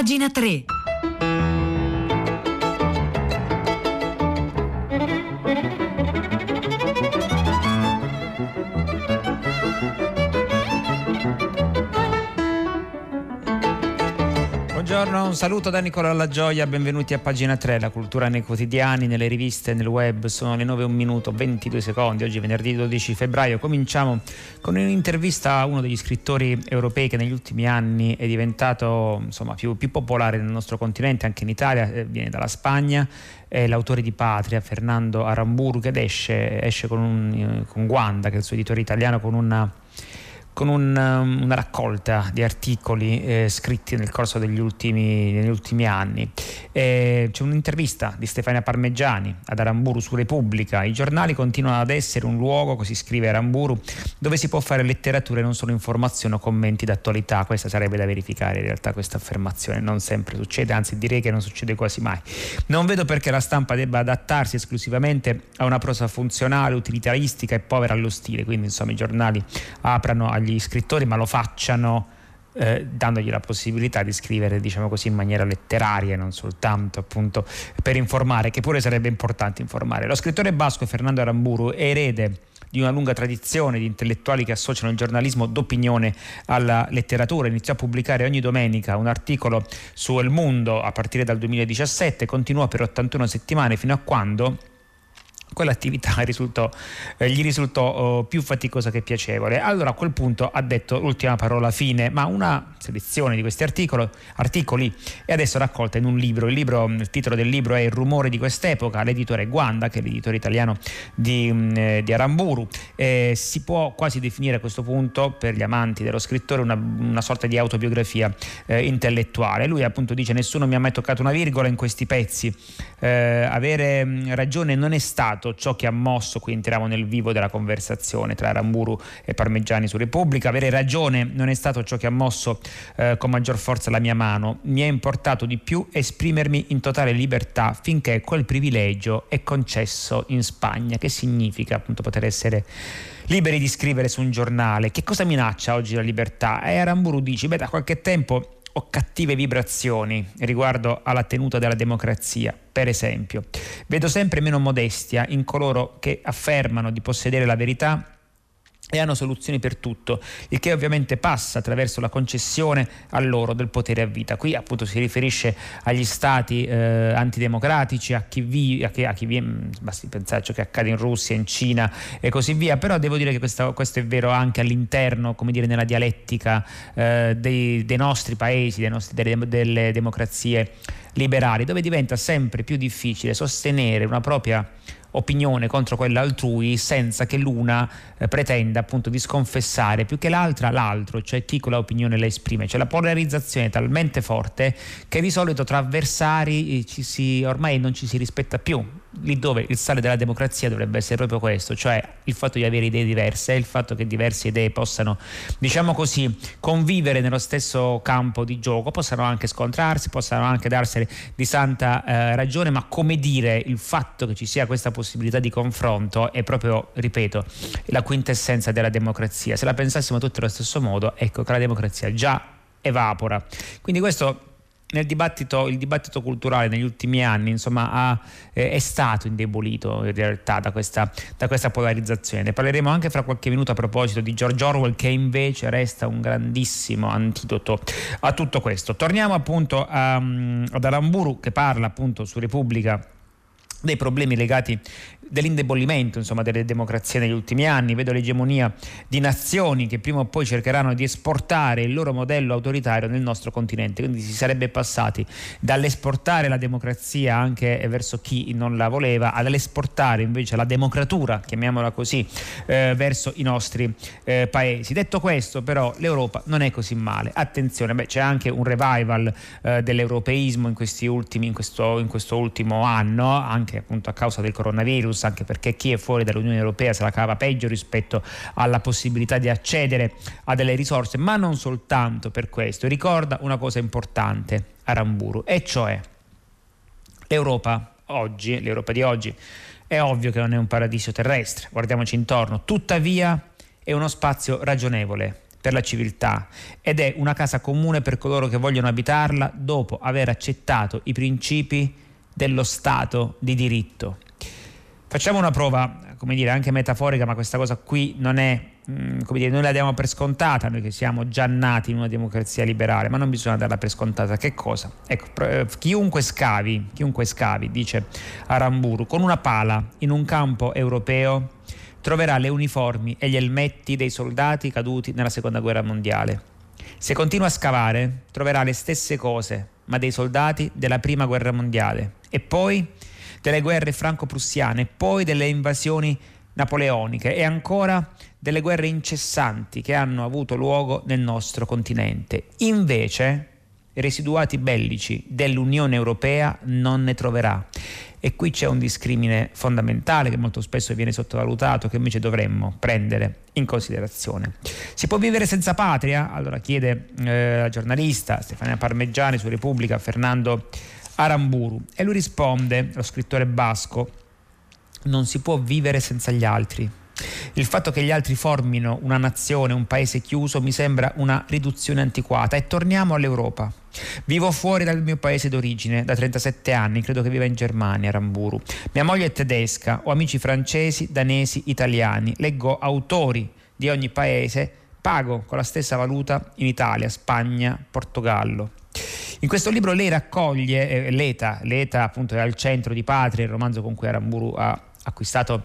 Pagina 3. Un saluto da Nicola La Gioia, benvenuti a pagina 3, la cultura nei quotidiani, nelle riviste, nel web, sono le 9 1 minuto 22 secondi, oggi venerdì 12 febbraio, cominciamo con un'intervista a uno degli scrittori europei che negli ultimi anni è diventato insomma, più, più popolare nel nostro continente, anche in Italia, eh, viene dalla Spagna, è l'autore di Patria, Fernando Aramburu, che esce, esce con, un, con Guanda, che è il suo editore italiano, con una con un, um, una raccolta di articoli eh, scritti nel corso degli ultimi, degli ultimi anni. Eh, c'è un'intervista di Stefania Parmeggiani ad Aramburu su Repubblica. I giornali continuano ad essere un luogo, così scrive Aramburu, dove si può fare letteratura e non solo informazione o commenti d'attualità. Questa sarebbe da verificare in realtà questa affermazione. Non sempre succede, anzi direi che non succede quasi mai. Non vedo perché la stampa debba adattarsi esclusivamente a una prosa funzionale, utilitaristica e povera allo stile. Quindi insomma i giornali aprano agli agli scrittori, ma lo facciano eh, dandogli la possibilità di scrivere diciamo così in maniera letteraria non soltanto appunto per informare che pure sarebbe importante informare lo scrittore basco Fernando Aramburu è erede di una lunga tradizione di intellettuali che associano il giornalismo d'opinione alla letteratura. Iniziò a pubblicare ogni domenica un articolo su El Mundo a partire dal 2017, continuò per 81 settimane fino a quando quell'attività risultò, eh, gli risultò oh, più faticosa che piacevole. Allora a quel punto ha detto l'ultima parola fine, ma una selezione di questi articoli, articoli è adesso raccolta in un libro. Il, libro. il, titolo del libro è Il rumore di quest'epoca, l'editore Guanda, che è l'editore italiano di, mm, eh, di Aramburu. Eh, si può quasi definire a questo punto, per gli amanti dello scrittore, una, una sorta di autobiografia eh, intellettuale. Lui appunto dice nessuno mi ha mai toccato una virgola in questi pezzi. Eh, avere mm, ragione non è stato stato ciò che ha mosso, qui entriamo nel vivo della conversazione tra Ramburu e Parmeggiani su Repubblica, avere ragione non è stato ciò che ha mosso eh, con maggior forza la mia mano, mi è importato di più esprimermi in totale libertà finché quel privilegio è concesso in Spagna, che significa appunto poter essere liberi di scrivere su un giornale. Che cosa minaccia oggi la libertà? E Aramburu dice, beh da qualche tempo o cattive vibrazioni riguardo alla tenuta della democrazia. Per esempio, vedo sempre meno modestia in coloro che affermano di possedere la verità e hanno soluzioni per tutto, il che ovviamente passa attraverso la concessione a loro del potere a vita. Qui appunto si riferisce agli stati eh, antidemocratici, a chi, vi, a chi, a chi vi, mm, basti pensare a ciò che accade in Russia, in Cina e così via, però devo dire che questo, questo è vero anche all'interno, come dire, nella dialettica eh, dei, dei, nostri paesi, dei nostri, delle, delle democrazie liberali, dove diventa sempre più difficile sostenere una propria opinione contro quella altrui senza che l'una eh, pretenda appunto di sconfessare più che l'altra l'altro, cioè chi con l'opinione la esprime. C'è la polarizzazione è talmente forte che di solito tra avversari eh, ci si, ormai non ci si rispetta più lì dove il sale della democrazia dovrebbe essere proprio questo, cioè il fatto di avere idee diverse, il fatto che diverse idee possano, diciamo così, convivere nello stesso campo di gioco, possano anche scontrarsi, possano anche darsene di santa eh, ragione, ma come dire il fatto che ci sia questa possibilità di confronto è proprio, ripeto, la quintessenza della democrazia. Se la pensassimo tutti allo stesso modo, ecco che la democrazia già evapora. Quindi questo dibattito, il dibattito culturale negli ultimi anni insomma, ha, eh, è stato indebolito in realtà da questa, da questa, polarizzazione. Ne parleremo anche fra qualche minuto a proposito di George Orwell che invece resta un grandissimo antidoto a tutto questo. Torniamo appunto a, ad Aramburu che parla appunto su Repubblica dei problemi legati dell'indebolimento insomma, delle democrazie negli ultimi anni, vedo l'egemonia di nazioni che prima o poi cercheranno di esportare il loro modello autoritario nel nostro continente, quindi si sarebbe passati dall'esportare la democrazia anche verso chi non la voleva all'esportare invece la democratura, chiamiamola così, eh, verso i nostri eh, paesi. Detto questo però l'Europa non è così male, attenzione, beh, c'è anche un revival eh, dell'europeismo in, questi ultimi, in, questo, in questo ultimo anno, anche appunto a causa del coronavirus, bonus, anche perché chi è fuori dall'Unione Europea se la cava peggio rispetto alla possibilità di accedere a delle risorse, ma non soltanto per questo. Ricorda una cosa importante Aramburu, e cioè l'Europa oggi, l'Europa di oggi, è ovvio che non è un paradiso terrestre, guardiamoci intorno, tuttavia è uno spazio ragionevole per la civiltà ed è una casa comune per coloro che vogliono abitarla dopo aver accettato i principi dello Stato di diritto. Facciamo una prova, come dire, anche metaforica, ma questa cosa qui non è, mm, come dire, noi la diamo per scontata, noi che siamo già nati in una democrazia liberale, ma non bisogna darla per scontata. Che cosa? Ecco, eh, chiunque scavi, chiunque scavi, dice Aramburu, con una pala in un campo europeo troverà le uniformi e gli elmetti dei soldati caduti nella seconda guerra mondiale. Se continua a scavare, troverà le stesse cose, ma dei soldati della prima guerra mondiale. E poi delle guerre franco-prussiane, poi delle invasioni napoleoniche e ancora delle guerre incessanti che hanno avuto luogo nel nostro continente. Invece, residuati bellici dell'Unione Europea non ne troverà. E qui c'è un discrimine fondamentale che molto spesso viene sottovalutato, che invece dovremmo prendere in considerazione. Si può vivere senza patria? Allora chiede eh, la giornalista Stefania Parmeggiani su Repubblica Fernando Aramburu e lui risponde, lo scrittore basco, non si può vivere senza gli altri. Il fatto che gli altri formino una nazione, un paese chiuso, mi sembra una riduzione antiquata. E torniamo all'Europa. Vivo fuori dal mio paese d'origine da 37 anni, credo che viva in Germania, Ramburu. Mia moglie è tedesca, ho amici francesi, danesi, italiani. Leggo autori di ogni paese, pago con la stessa valuta in Italia, Spagna, Portogallo. In questo libro lei raccoglie eh, l'ETA, l'ETA appunto è al centro di Patria, il romanzo con cui Aramburu ha acquistato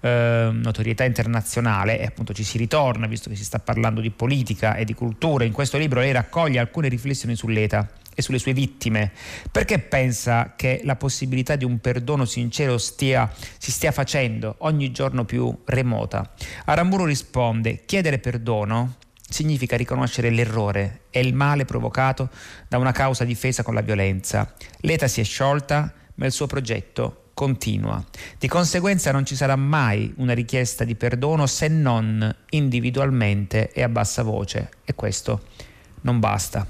eh, notorietà internazionale e appunto ci si ritorna visto che si sta parlando di politica e di cultura. In questo libro lei raccoglie alcune riflessioni sull'ETA e sulle sue vittime. Perché pensa che la possibilità di un perdono sincero stia, si stia facendo ogni giorno più remota? Aramburu risponde: chiedere perdono significa riconoscere l'errore e il male provocato da una causa difesa con la violenza. L'ETA si è sciolta, ma il suo progetto continua. Di conseguenza non ci sarà mai una richiesta di perdono se non individualmente e a bassa voce e questo non basta.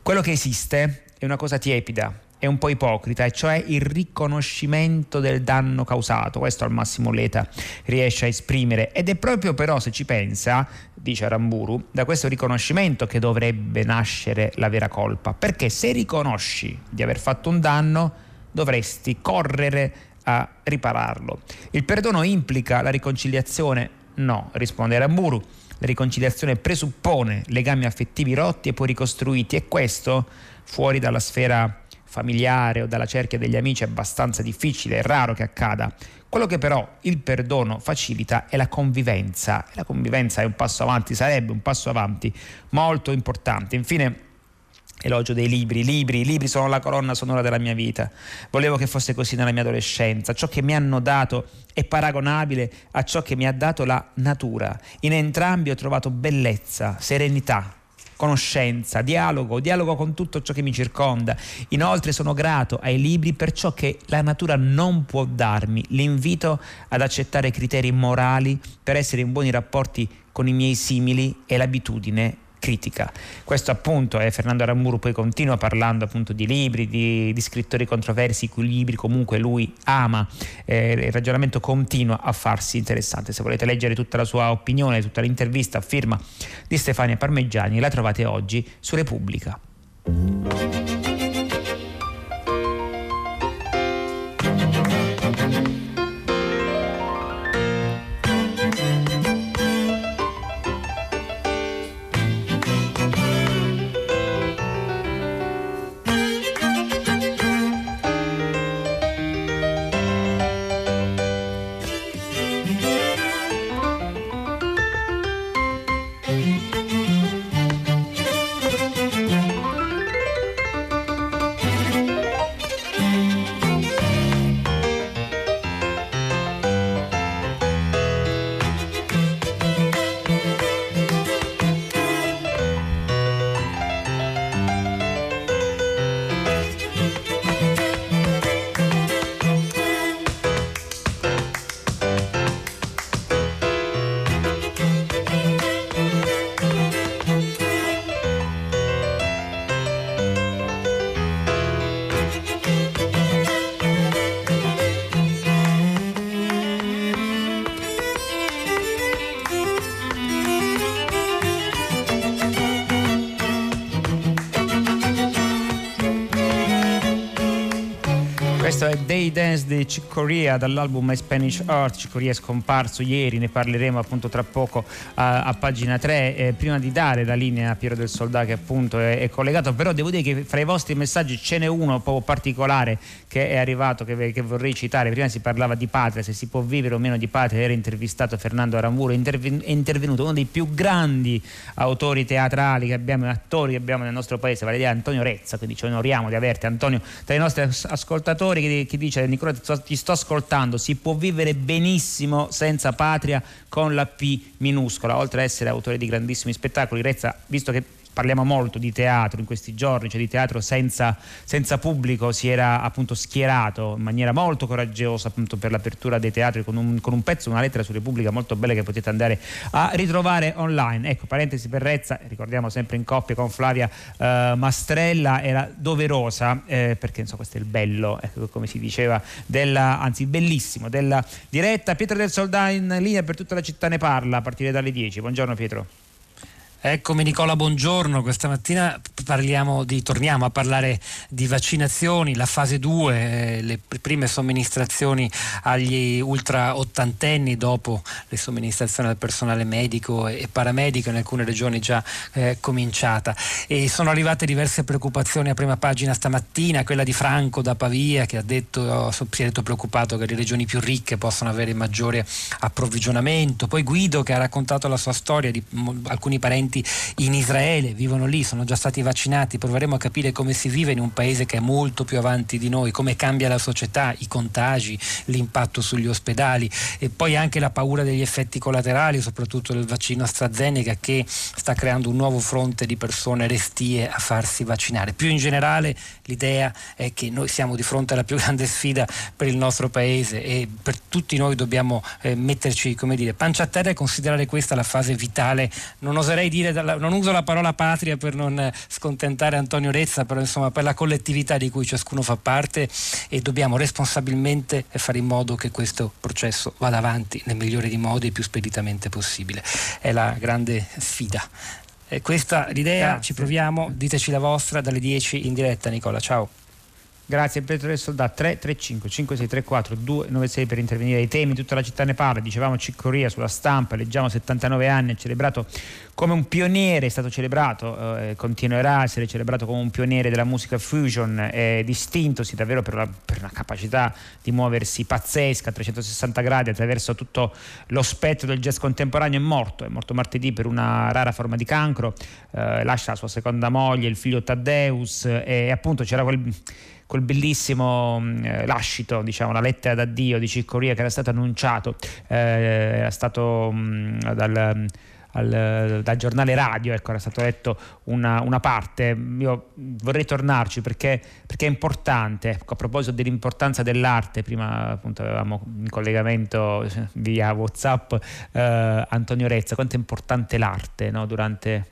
Quello che esiste è una cosa tiepida, è un po' ipocrita, e cioè il riconoscimento del danno causato. Questo al massimo l'ETA riesce a esprimere ed è proprio però, se ci pensa, dice Aramburu, da questo riconoscimento che dovrebbe nascere la vera colpa. Perché se riconosci di aver fatto un danno, dovresti correre a ripararlo. Il perdono implica la riconciliazione? No, risponde Aramburu. La riconciliazione presuppone legami affettivi rotti e poi ricostruiti e questo, fuori dalla sfera familiare o dalla cerchia degli amici, è abbastanza difficile, è raro che accada. Quello che però il perdono facilita è la convivenza. La convivenza è un passo avanti, sarebbe un passo avanti molto importante. Infine, elogio dei libri, libri, libri sono la colonna sonora della mia vita. Volevo che fosse così nella mia adolescenza. Ciò che mi hanno dato è paragonabile a ciò che mi ha dato la natura. In entrambi ho trovato bellezza, serenità, conoscenza, dialogo, dialogo con tutto ciò che mi circonda. Inoltre sono grato ai libri per ciò che la natura non può darmi. L'invito ad accettare criteri morali per essere in buoni rapporti con i miei simili e l'abitudine critica. Questo appunto è Fernando Aramburu poi continua parlando appunto di libri, di, di scrittori controversi, cui libri comunque lui ama, eh, il ragionamento continua a farsi interessante. Se volete leggere tutta la sua opinione, tutta l'intervista a firma di Stefania Parmeggiani, la trovate oggi su Repubblica. Day Dance di Chick Corea dall'album My Spanish Art. Chick Corea è scomparso ieri, ne parleremo appunto tra poco a, a pagina 3. Eh, prima di dare la linea a Piero del Soldato che appunto è, è, collegato, però devo dire che fra i vostri messaggi ce n'è uno proprio particolare che è arrivato, che, che vorrei citare. Prima si parlava di patria, se si può vivere o meno di patria, era intervistato Fernando Aramburo, è, interven- è intervenuto uno dei più grandi autori teatrali che abbiamo, attori che abbiamo nel nostro paese, vale dire Antonio Rezza, quindi ci onoriamo di averti Antonio tra i nostri ascoltatori che, che dice Nicola ti sto, ti sto ascoltando, si può vivere benissimo senza patria con la P minuscola, oltre ad essere autore di grandissimi spettacoli. Rezza, visto che parliamo molto di teatro in questi giorni, cioè di teatro senza, senza, pubblico, si era appunto schierato in maniera molto coraggiosa appunto per l'apertura dei teatri con un, con un pezzo, una lettera su Repubblica molto bella che potete andare a ritrovare online. Ecco, parentesi per Rezza, ricordiamo sempre in coppia con Flavia eh, Mastrella, era doverosa eh, perché insomma questo è il bello, ecco, come si diceva, della, anzi bellissimo, della diretta. Pietro del Soldà in linea per tutta la città ne parla a partire dalle 10. Buongiorno Pietro. Eccomi Nicola, buongiorno. Questa mattina di, torniamo a parlare di vaccinazioni, la fase 2, eh, le prime somministrazioni agli ultra ottantenni dopo le somministrazioni al personale medico e paramedico in alcune regioni già eh, cominciata. E sono arrivate diverse preoccupazioni a prima pagina stamattina, quella di Franco da Pavia che ha detto, si è detto preoccupato che le regioni più ricche possano avere maggiore approvvigionamento. Poi Guido che ha raccontato la sua storia di alcuni parenti residenti in Israele, vivono lì, sono già stati vaccinati, proveremo a capire come si vive in un paese che è molto più avanti di noi, come cambia la società, i contagi, l'impatto sugli ospedali e poi anche la paura degli effetti collaterali, soprattutto del vaccino AstraZeneca che sta creando un nuovo fronte di persone restie a farsi vaccinare. Più in generale l'idea è che noi siamo di fronte alla più grande sfida per il nostro paese e per tutti noi dobbiamo eh, metterci, come dire, pancia a terra e considerare questa la fase vitale. Non oserei dire dire, non uso la parola patria per non scontentare Antonio Rezza, però insomma per la collettività di cui ciascuno fa parte e dobbiamo responsabilmente fare in modo che questo processo vada avanti nel migliore dei modi e più speditamente possibile. È la grande sfida. E questa l'idea, Grazie. ci proviamo, diteci la vostra dalle 10 in diretta Nicola, ciao. Grazie Pietro Soldato. 335 5634 296 per intervenire ai temi, tutta la città ne parla, dicevamo Ciccoria sulla stampa, leggiamo 79 anni, è celebrato come un pioniere, è stato celebrato, eh, continuerà a essere celebrato come un pioniere della musica fusion, è distintosi davvero per, la, per una capacità di muoversi pazzesca a 360 gradi attraverso tutto lo spettro del jazz contemporaneo, è morto, è morto martedì per una rara forma di cancro, eh, lascia la sua seconda moglie, il figlio Taddeus. E appunto c'era quel quel bellissimo mm, eh, lascito, diciamo, la lettera d'addio di Ciccoria che era stato annunciato, eh, era stato mh, mm, dal, al, dal, giornale radio, ecco, era stato letto una, una, parte. Io vorrei tornarci perché, perché è importante. Ecco, a proposito dell'importanza dell'arte, prima appunto avevamo in collegamento via WhatsApp eh, Antonio Rezza, quanto è importante l'arte no? durante,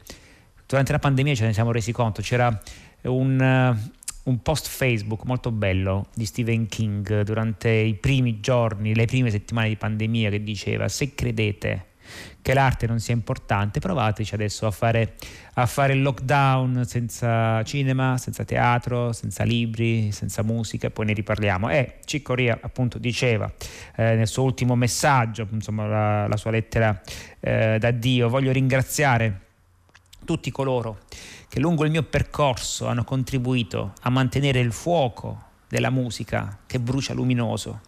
durante la pandemia ce ne siamo resi conto. C'era un, un post Facebook molto bello di Stephen King durante i primi giorni, le prime settimane di pandemia che diceva se credete che l'arte non sia importante, provateci adesso a fare, a fare il lockdown senza cinema, senza teatro, senza libri, senza musica, e poi ne riparliamo. E Ciccoria appunto diceva eh, nel suo ultimo messaggio, insomma la, la sua lettera eh, d'addio, voglio ringraziare tutti coloro che lungo il mio percorso hanno contribuito a mantenere il fuoco della musica che brucia luminoso.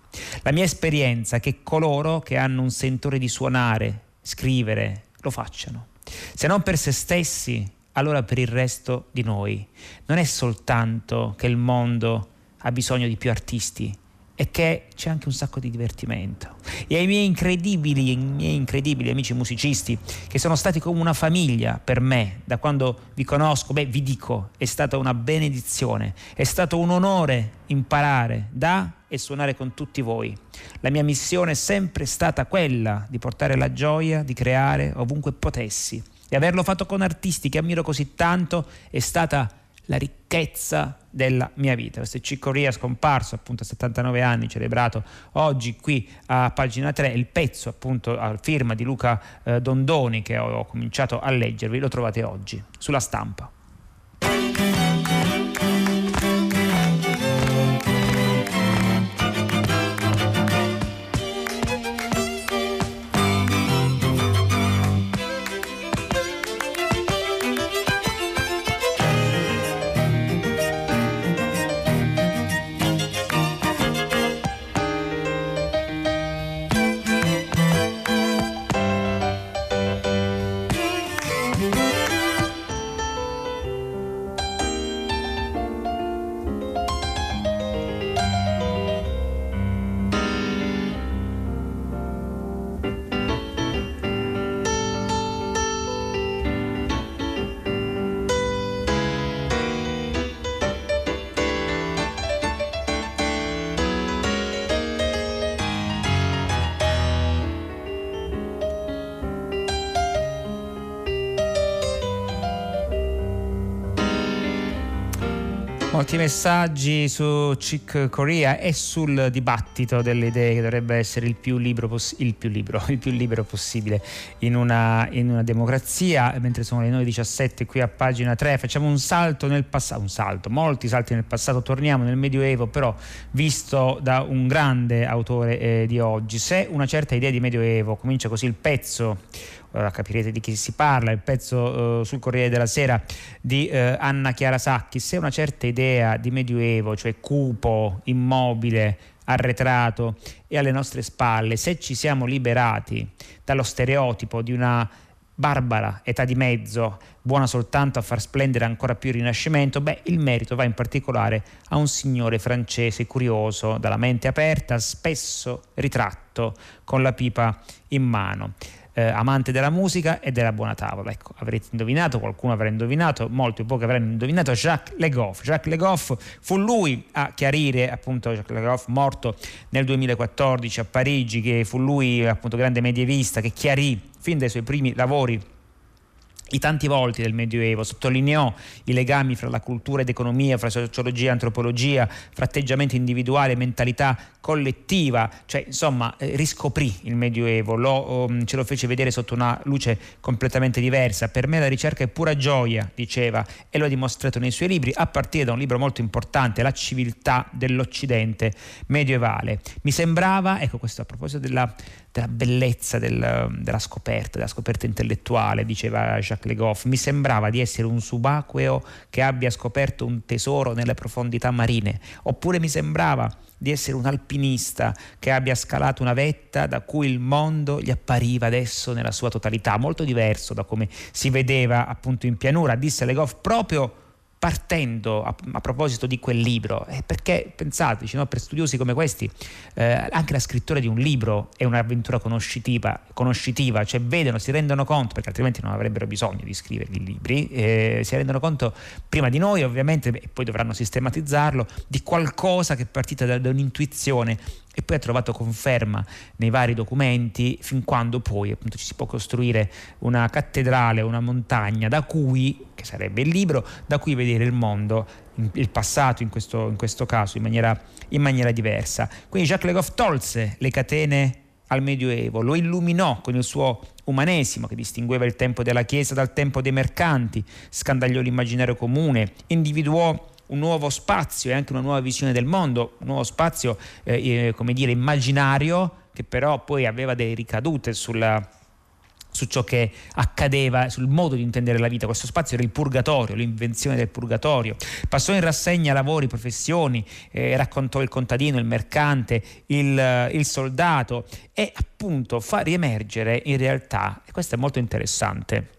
La mia esperienza è che coloro che hanno un sentore di suonare, scrivere, lo facciano. Se non per se stessi, allora per il resto di noi. Non è soltanto che il mondo ha bisogno di più artisti, e che c'è anche un sacco di divertimento. E ai miei incredibili, ai miei incredibili amici musicisti, che sono stati come una famiglia per me, da quando vi conosco, beh, vi dico, è stata una benedizione, è stato un onore imparare da e suonare con tutti voi. La mia missione è sempre stata quella di portare la gioia, di creare ovunque potessi. E averlo fatto con artisti che ammiro così tanto è stata la ricchezza della mia vita. Questo è Cicco Ria scomparso appunto a 79 anni, celebrato oggi qui a pagina 3, il pezzo appunto a firma di Luca eh, Dondoni che ho, ho cominciato a leggervi, lo trovate oggi sulla stampa. Molti messaggi su Chick Corea e sul dibattito delle idee che dovrebbe essere il più, poss- il più, libero, il più libero possibile in una, in una, democrazia. Mentre sono le 9.17 qui a pagina 3 facciamo un salto nel passato, un salto, molti salti nel passato, torniamo nel Medioevo però visto da un grande autore eh, di oggi. Se una certa idea di Medioevo comincia così il pezzo ora capirete di chi si parla, il pezzo uh, sul Corriere della Sera di uh, Anna Chiara Sacchi, se una certa idea di Medioevo, cioè cupo, immobile, arretrato e alle nostre spalle, se ci siamo liberati dallo stereotipo di una barbara età di mezzo, buona soltanto a far splendere ancora più il Rinascimento, beh, il merito va in particolare a un signore francese curioso, dalla mente aperta, spesso ritratto con la pipa in mano eh, amante della musica e della buona tavola. Ecco, avrete indovinato, qualcuno avrà indovinato, molti o pochi avranno indovinato Jacques Le Goff. Jacques Le Goff fu lui a chiarire, appunto Jacques Le Goff morto nel 2014 a Parigi, che fu lui appunto grande medievista che chiarì fin dai suoi primi lavori i tanti volti del Medioevo, sottolineò i legami fra la cultura ed economia, fra sociologia e antropologia, fra atteggiamento individuale e mentalità collettiva, cioè insomma eh, riscoprì il Medioevo, lo, um, ce lo fece vedere sotto una luce completamente diversa. Per me la ricerca è pura gioia, diceva, e lo ha dimostrato nei suoi libri, a partire da un libro molto importante, La civiltà dell'Occidente medievale. Mi sembrava, ecco questo a proposito della, della bellezza del, della scoperta, della scoperta intellettuale, diceva Jacques Le Goff, mi sembrava di essere un subacqueo che abbia scoperto un tesoro nelle profondità marine, oppure mi sembrava di essere un alpinista che abbia scalato una vetta da cui il mondo gli appariva adesso nella sua totalità, molto diverso da come si vedeva appunto in pianura, disse Le Goff proprio partendo a, a, proposito di quel libro, eh, perché pensateci, no, per studiosi come questi, eh, anche la scrittura di un libro è un'avventura conoscitiva, conoscitiva, cioè vedono, si rendono conto, perché altrimenti non avrebbero bisogno di scrivere i libri, eh, si rendono conto prima di noi ovviamente, e poi dovranno sistematizzarlo, di qualcosa che è partita da, da un'intuizione e poi ha trovato conferma nei vari documenti fin quando poi appunto ci si può costruire una cattedrale, una montagna da cui, che sarebbe il libro, da cui vedere il mondo, il passato in questo, in questo caso in maniera, in maniera diversa. Quindi Jacques Le Goff tolse le catene al Medioevo, lo illuminò con il suo umanesimo che distingueva il tempo della Chiesa dal tempo dei mercanti, scandagliò l'immaginario comune, individuò un nuovo spazio e anche una nuova visione del mondo, un nuovo spazio, eh, eh, come dire, immaginario che però poi aveva delle ricadute sulla, su ciò che accadeva, sul modo di intendere la vita. Questo spazio era il purgatorio, l'invenzione del purgatorio. Passò in rassegna lavori, professioni, eh, raccontò il contadino, il mercante, il, il, soldato e appunto fa riemergere in realtà, e questo è molto interessante,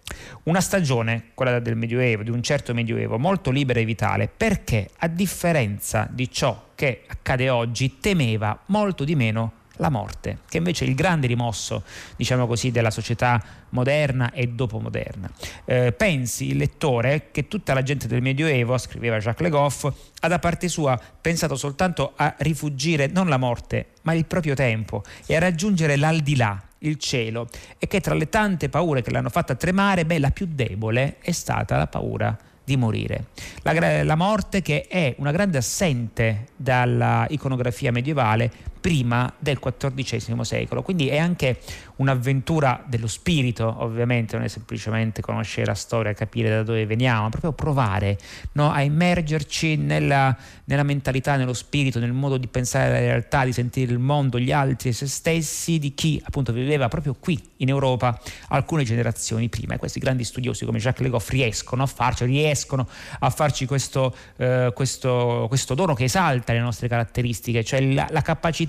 una stagione, quella del Medioevo, di un certo Medioevo, molto libera e vitale, perché a differenza di ciò che accade oggi, temeva molto di meno la morte, che invece è il grande rimosso, diciamo così, della società moderna e dopomoderna. Eh, pensi il lettore che tutta la gente del Medioevo, scriveva Jacques Le Goff, ha da parte sua pensato soltanto a rifugire non la morte, ma il proprio tempo e a raggiungere l'aldilà, il cielo, e che tra le tante paure che l'hanno fatta tremare, beh, la più debole è stata la paura di morire. La, la, morte che è una grande assente dalla iconografia medievale prima del XIV secolo, quindi è anche un'avventura dello spirito, ovviamente, non è semplicemente conoscere la storia, capire da dove veniamo, ma proprio provare no, a immergerci nella, nella, mentalità, nello spirito, nel modo di pensare alla realtà, di sentire il mondo, gli altri e se stessi, di chi appunto viveva proprio qui in Europa alcune generazioni prima. E questi grandi studiosi come Jacques Le Goff riescono a farci, riescono a farci questo, eh, questo, questo dono che esalta le nostre caratteristiche, cioè la, la capacità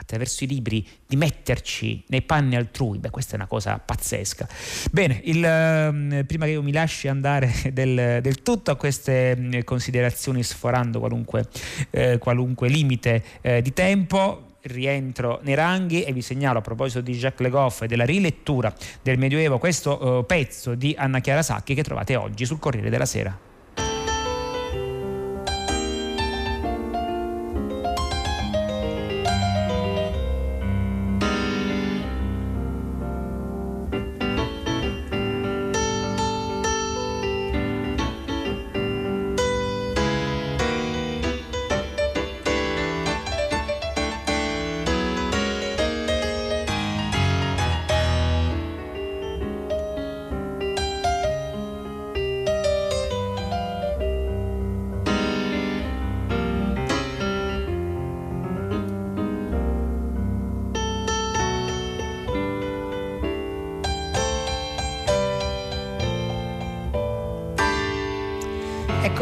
attraverso i libri di metterci nei panni altrui, beh questa è una cosa pazzesca. Bene, il, eh, prima che io mi lasci andare del, del tutto a queste mm, considerazioni sforando qualunque, eh, qualunque limite eh, di tempo, rientro nei ranghi e vi segnalo a proposito di Jacques Le Goff e della rilettura del Medioevo questo eh, pezzo di Anna Chiara Sacchi che trovate oggi sul Corriere della Sera.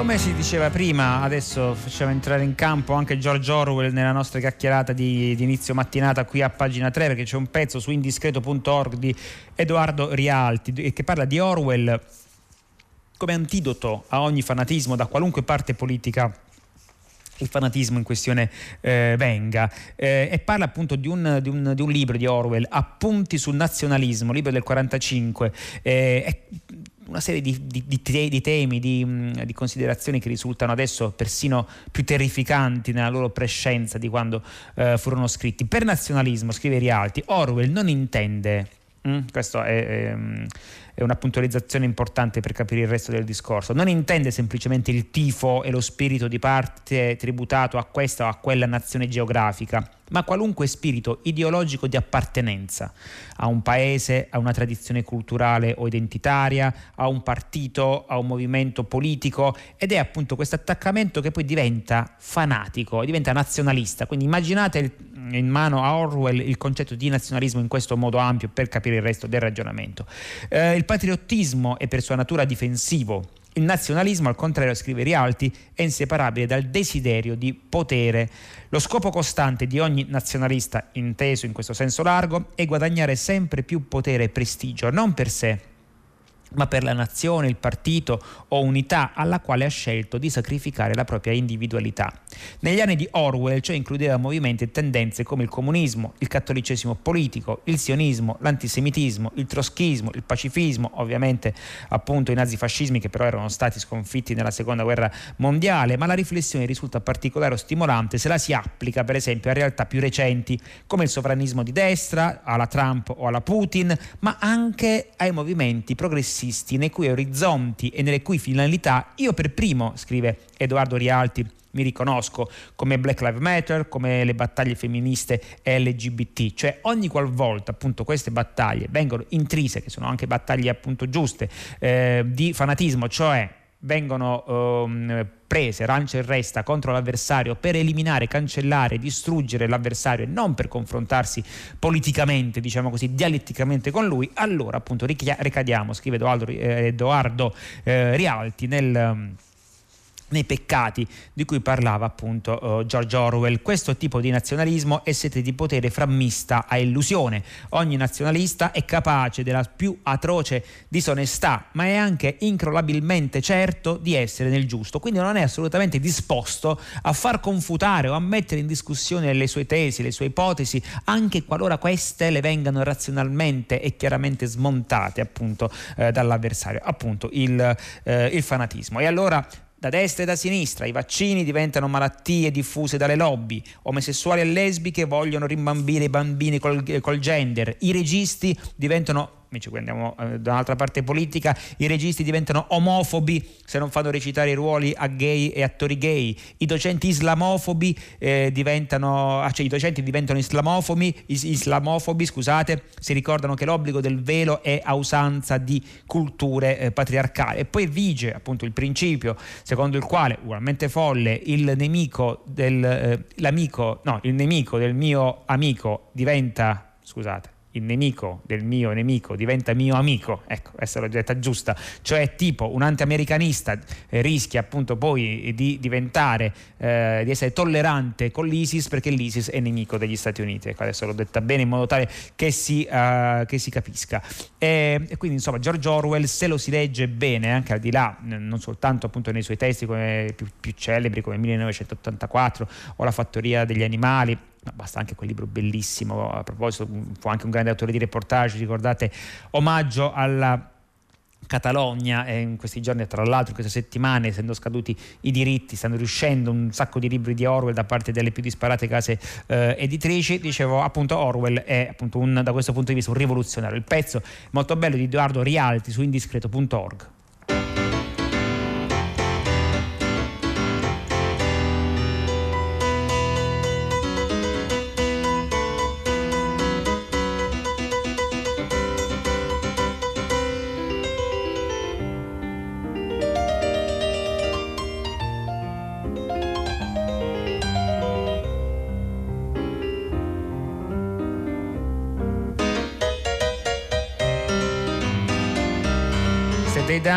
Come si diceva prima, adesso facciamo entrare in campo anche George Orwell nella nostra chiacchierata di, di inizio mattinata qui a pagina 3 perché c'è un pezzo su indiscreto.org di Edoardo Rialti che parla di Orwell come antidoto a ogni fanatismo da qualunque parte politica il fanatismo in questione eh, venga eh, e parla appunto di un, di, un, di un, libro di Orwell, Appunti sul nazionalismo, libro del 45. Eh, una serie di, di, di temi, di, considerazioni che risultano adesso persino più terrificanti nella loro prescenza di quando eh, furono scritti. Per nazionalismo, scrive Rialti, Orwell non intende, mm, questo è, è è una puntualizzazione importante per capire il resto del discorso. Non intende semplicemente il tifo e lo spirito di parte tributato a questa o a quella nazione geografica, ma qualunque spirito ideologico di appartenenza a un paese, a una tradizione culturale o identitaria, a un partito, a un movimento politico ed è appunto questo attaccamento che poi diventa fanatico, diventa nazionalista. Quindi immaginate in mano a Orwell il concetto di nazionalismo in questo modo ampio per capire il resto del ragionamento. Eh, il patriottismo è per sua natura difensivo. Il nazionalismo, al contrario, scrive Rialti, è inseparabile dal desiderio di potere. Lo scopo costante di ogni nazionalista, inteso in questo senso largo, è guadagnare sempre più potere e prestigio, non per sé, ma per la nazione, il partito o unità alla quale ha scelto di sacrificare la propria individualità. Negli anni di Orwell ciò includeva movimenti e tendenze come il comunismo, il cattolicesimo politico, il sionismo, l'antisemitismo, il troschismo, il pacifismo, ovviamente appunto i nazifascismi che però erano stati sconfitti nella seconda guerra mondiale, ma la riflessione risulta particolare o stimolante se la si applica per esempio a realtà più recenti come il sovranismo di destra, alla Trump o alla Putin, ma anche ai movimenti progressisti nei cui orizzonti e nelle cui finalità io per primo, scrive Edoardo Rialti, mi riconosco come Black Lives Matter, come le battaglie femministe LGBT, cioè ogni qualvolta appunto queste battaglie vengono intrise, che sono anche battaglie appunto giuste, eh, di fanatismo, cioè vengono um, prese rancia e resta contro l'avversario per eliminare, cancellare, distruggere l'avversario e non per confrontarsi politicamente, diciamo così, dialetticamente con lui, allora appunto ricadiamo, scrive Edoardo, eh, Edoardo eh, Rialti, nel... Nei peccati di cui parlava appunto uh, George Orwell. Questo tipo di nazionalismo è sete di potere frammista a illusione. Ogni nazionalista è capace della più atroce disonestà, ma è anche incrollabilmente certo di essere nel giusto, quindi non è assolutamente disposto a far confutare o a mettere in discussione le sue tesi, le sue ipotesi, anche qualora queste le vengano razionalmente e chiaramente smontate appunto eh, dall'avversario, appunto il, eh, il fanatismo. E allora da destra e da sinistra, i vaccini diventano malattie diffuse dalle lobby, omosessuali e lesbiche vogliono rimbambire i bambini col, col gender, i registi diventano amici, qui andiamo eh, da un'altra parte politica, i registi diventano omofobi se non fanno recitare i ruoli a gay e attori gay, i docenti islamofobi eh, diventano, ah, cioè i docenti diventano islamofobi, is- islamofobi, scusate, si ricordano che l'obbligo del velo è a usanza di culture eh, patriarcali. E poi vige appunto il principio secondo il quale, ugualmente folle, il nemico del, eh, l'amico, no, il nemico del mio amico diventa, scusate, il nemico del mio nemico diventa mio amico, ecco, questa è la detta giusta, cioè tipo un anti-americanista eh, rischia appunto poi di diventare, eh, di essere tollerante con l'ISIS perché l'ISIS è nemico degli Stati Uniti, ecco, adesso l'ho detta bene in modo tale che si, uh, che si capisca. E, e, quindi insomma George Orwell se lo si legge bene, anche al di là, non soltanto appunto nei suoi testi come più, più celebri come 1984 o La fattoria degli animali, basta anche quel libro bellissimo, a proposito fu anche un grande autore di reportage, ricordate, omaggio alla Catalogna e in questi giorni, tra l'altro, in queste settimane, essendo scaduti i diritti, stanno riuscendo un sacco di libri di Orwell da parte delle più disparate case eh, editrici. Dicevo, appunto, Orwell è appunto un, da questo punto di vista un rivoluzionario. Il pezzo molto bello di Edoardo Rialti su indiscreto.org.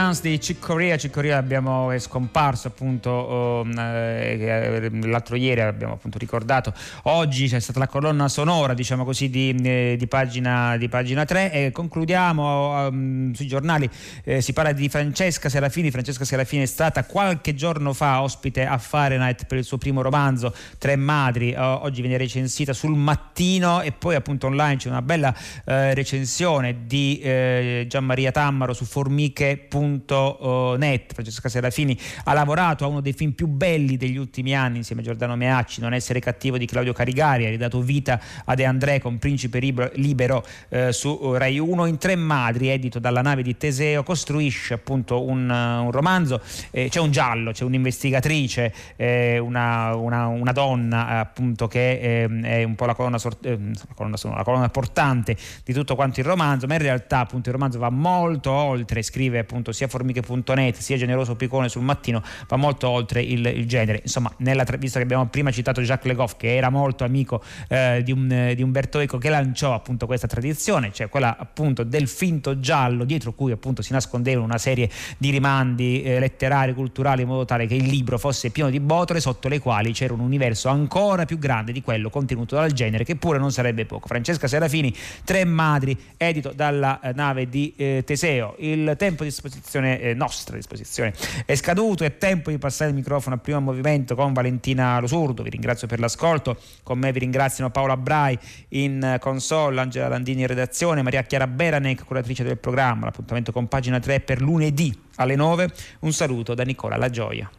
dei dance di Chick Corea, Chick Corea è scomparso appunto um, eh, l'altro ieri abbiamo appunto ricordato. Oggi c'è stata la colonna sonora diciamo così di, eh, di, pagina, di pagina 3 e concludiamo um, sui giornali. Eh, si parla di Francesca Serafini. Francesca Serafini è stata qualche giorno fa ospite a Fahrenheit per il suo primo romanzo Tre Madri. Oggi viene recensita sul mattino e poi appunto online c'è una bella eh, recensione di eh, Gian Maria Tammaro su Formiche Rai.net. Francesca Serafini ha lavorato a uno dei film più belli degli ultimi anni insieme a Giordano Meacci, Non essere cattivo di Claudio Carigari, ha ridato vita a De André con Principe Libero eh, su Rai 1 in tre madri, edito dalla nave di Teseo, costruisce appunto un, un romanzo, eh, c'è un giallo, c'è un'investigatrice, eh, una, una, una, donna appunto che ehm, è un po' la colonna, sort- eh, la, colonna, la colonna portante di tutto quanto il romanzo, ma in realtà appunto il romanzo va molto oltre, scrive appunto sia formiche.net sia Generoso Piccone sul mattino va molto oltre il, il genere. Insomma, nella, visto che abbiamo prima citato Jacques Le Goff che era molto amico eh, di, un, di, Umberto Eco che lanciò appunto questa tradizione, cioè quella appunto del finto giallo dietro cui appunto si nascondevano una serie di rimandi eh, letterari, culturali in modo tale che il libro fosse pieno di botole sotto le quali c'era un universo ancora più grande di quello contenuto dal genere che pure non sarebbe poco. Francesca Serafini, Tre Madri, edito dalla eh, nave di eh, Teseo. Il tempo di disposizione, eh, nostra disposizione. È scaduto, è tempo di passare il microfono al primo movimento con Valentina Losurdo, vi ringrazio per l'ascolto, con me vi ringraziano Paola Brai in console, Angela Landini in redazione, Maria Chiara Beranec, curatrice del programma, l'appuntamento con pagina 3 per lunedì alle 9, un saluto da Nicola La Gioia.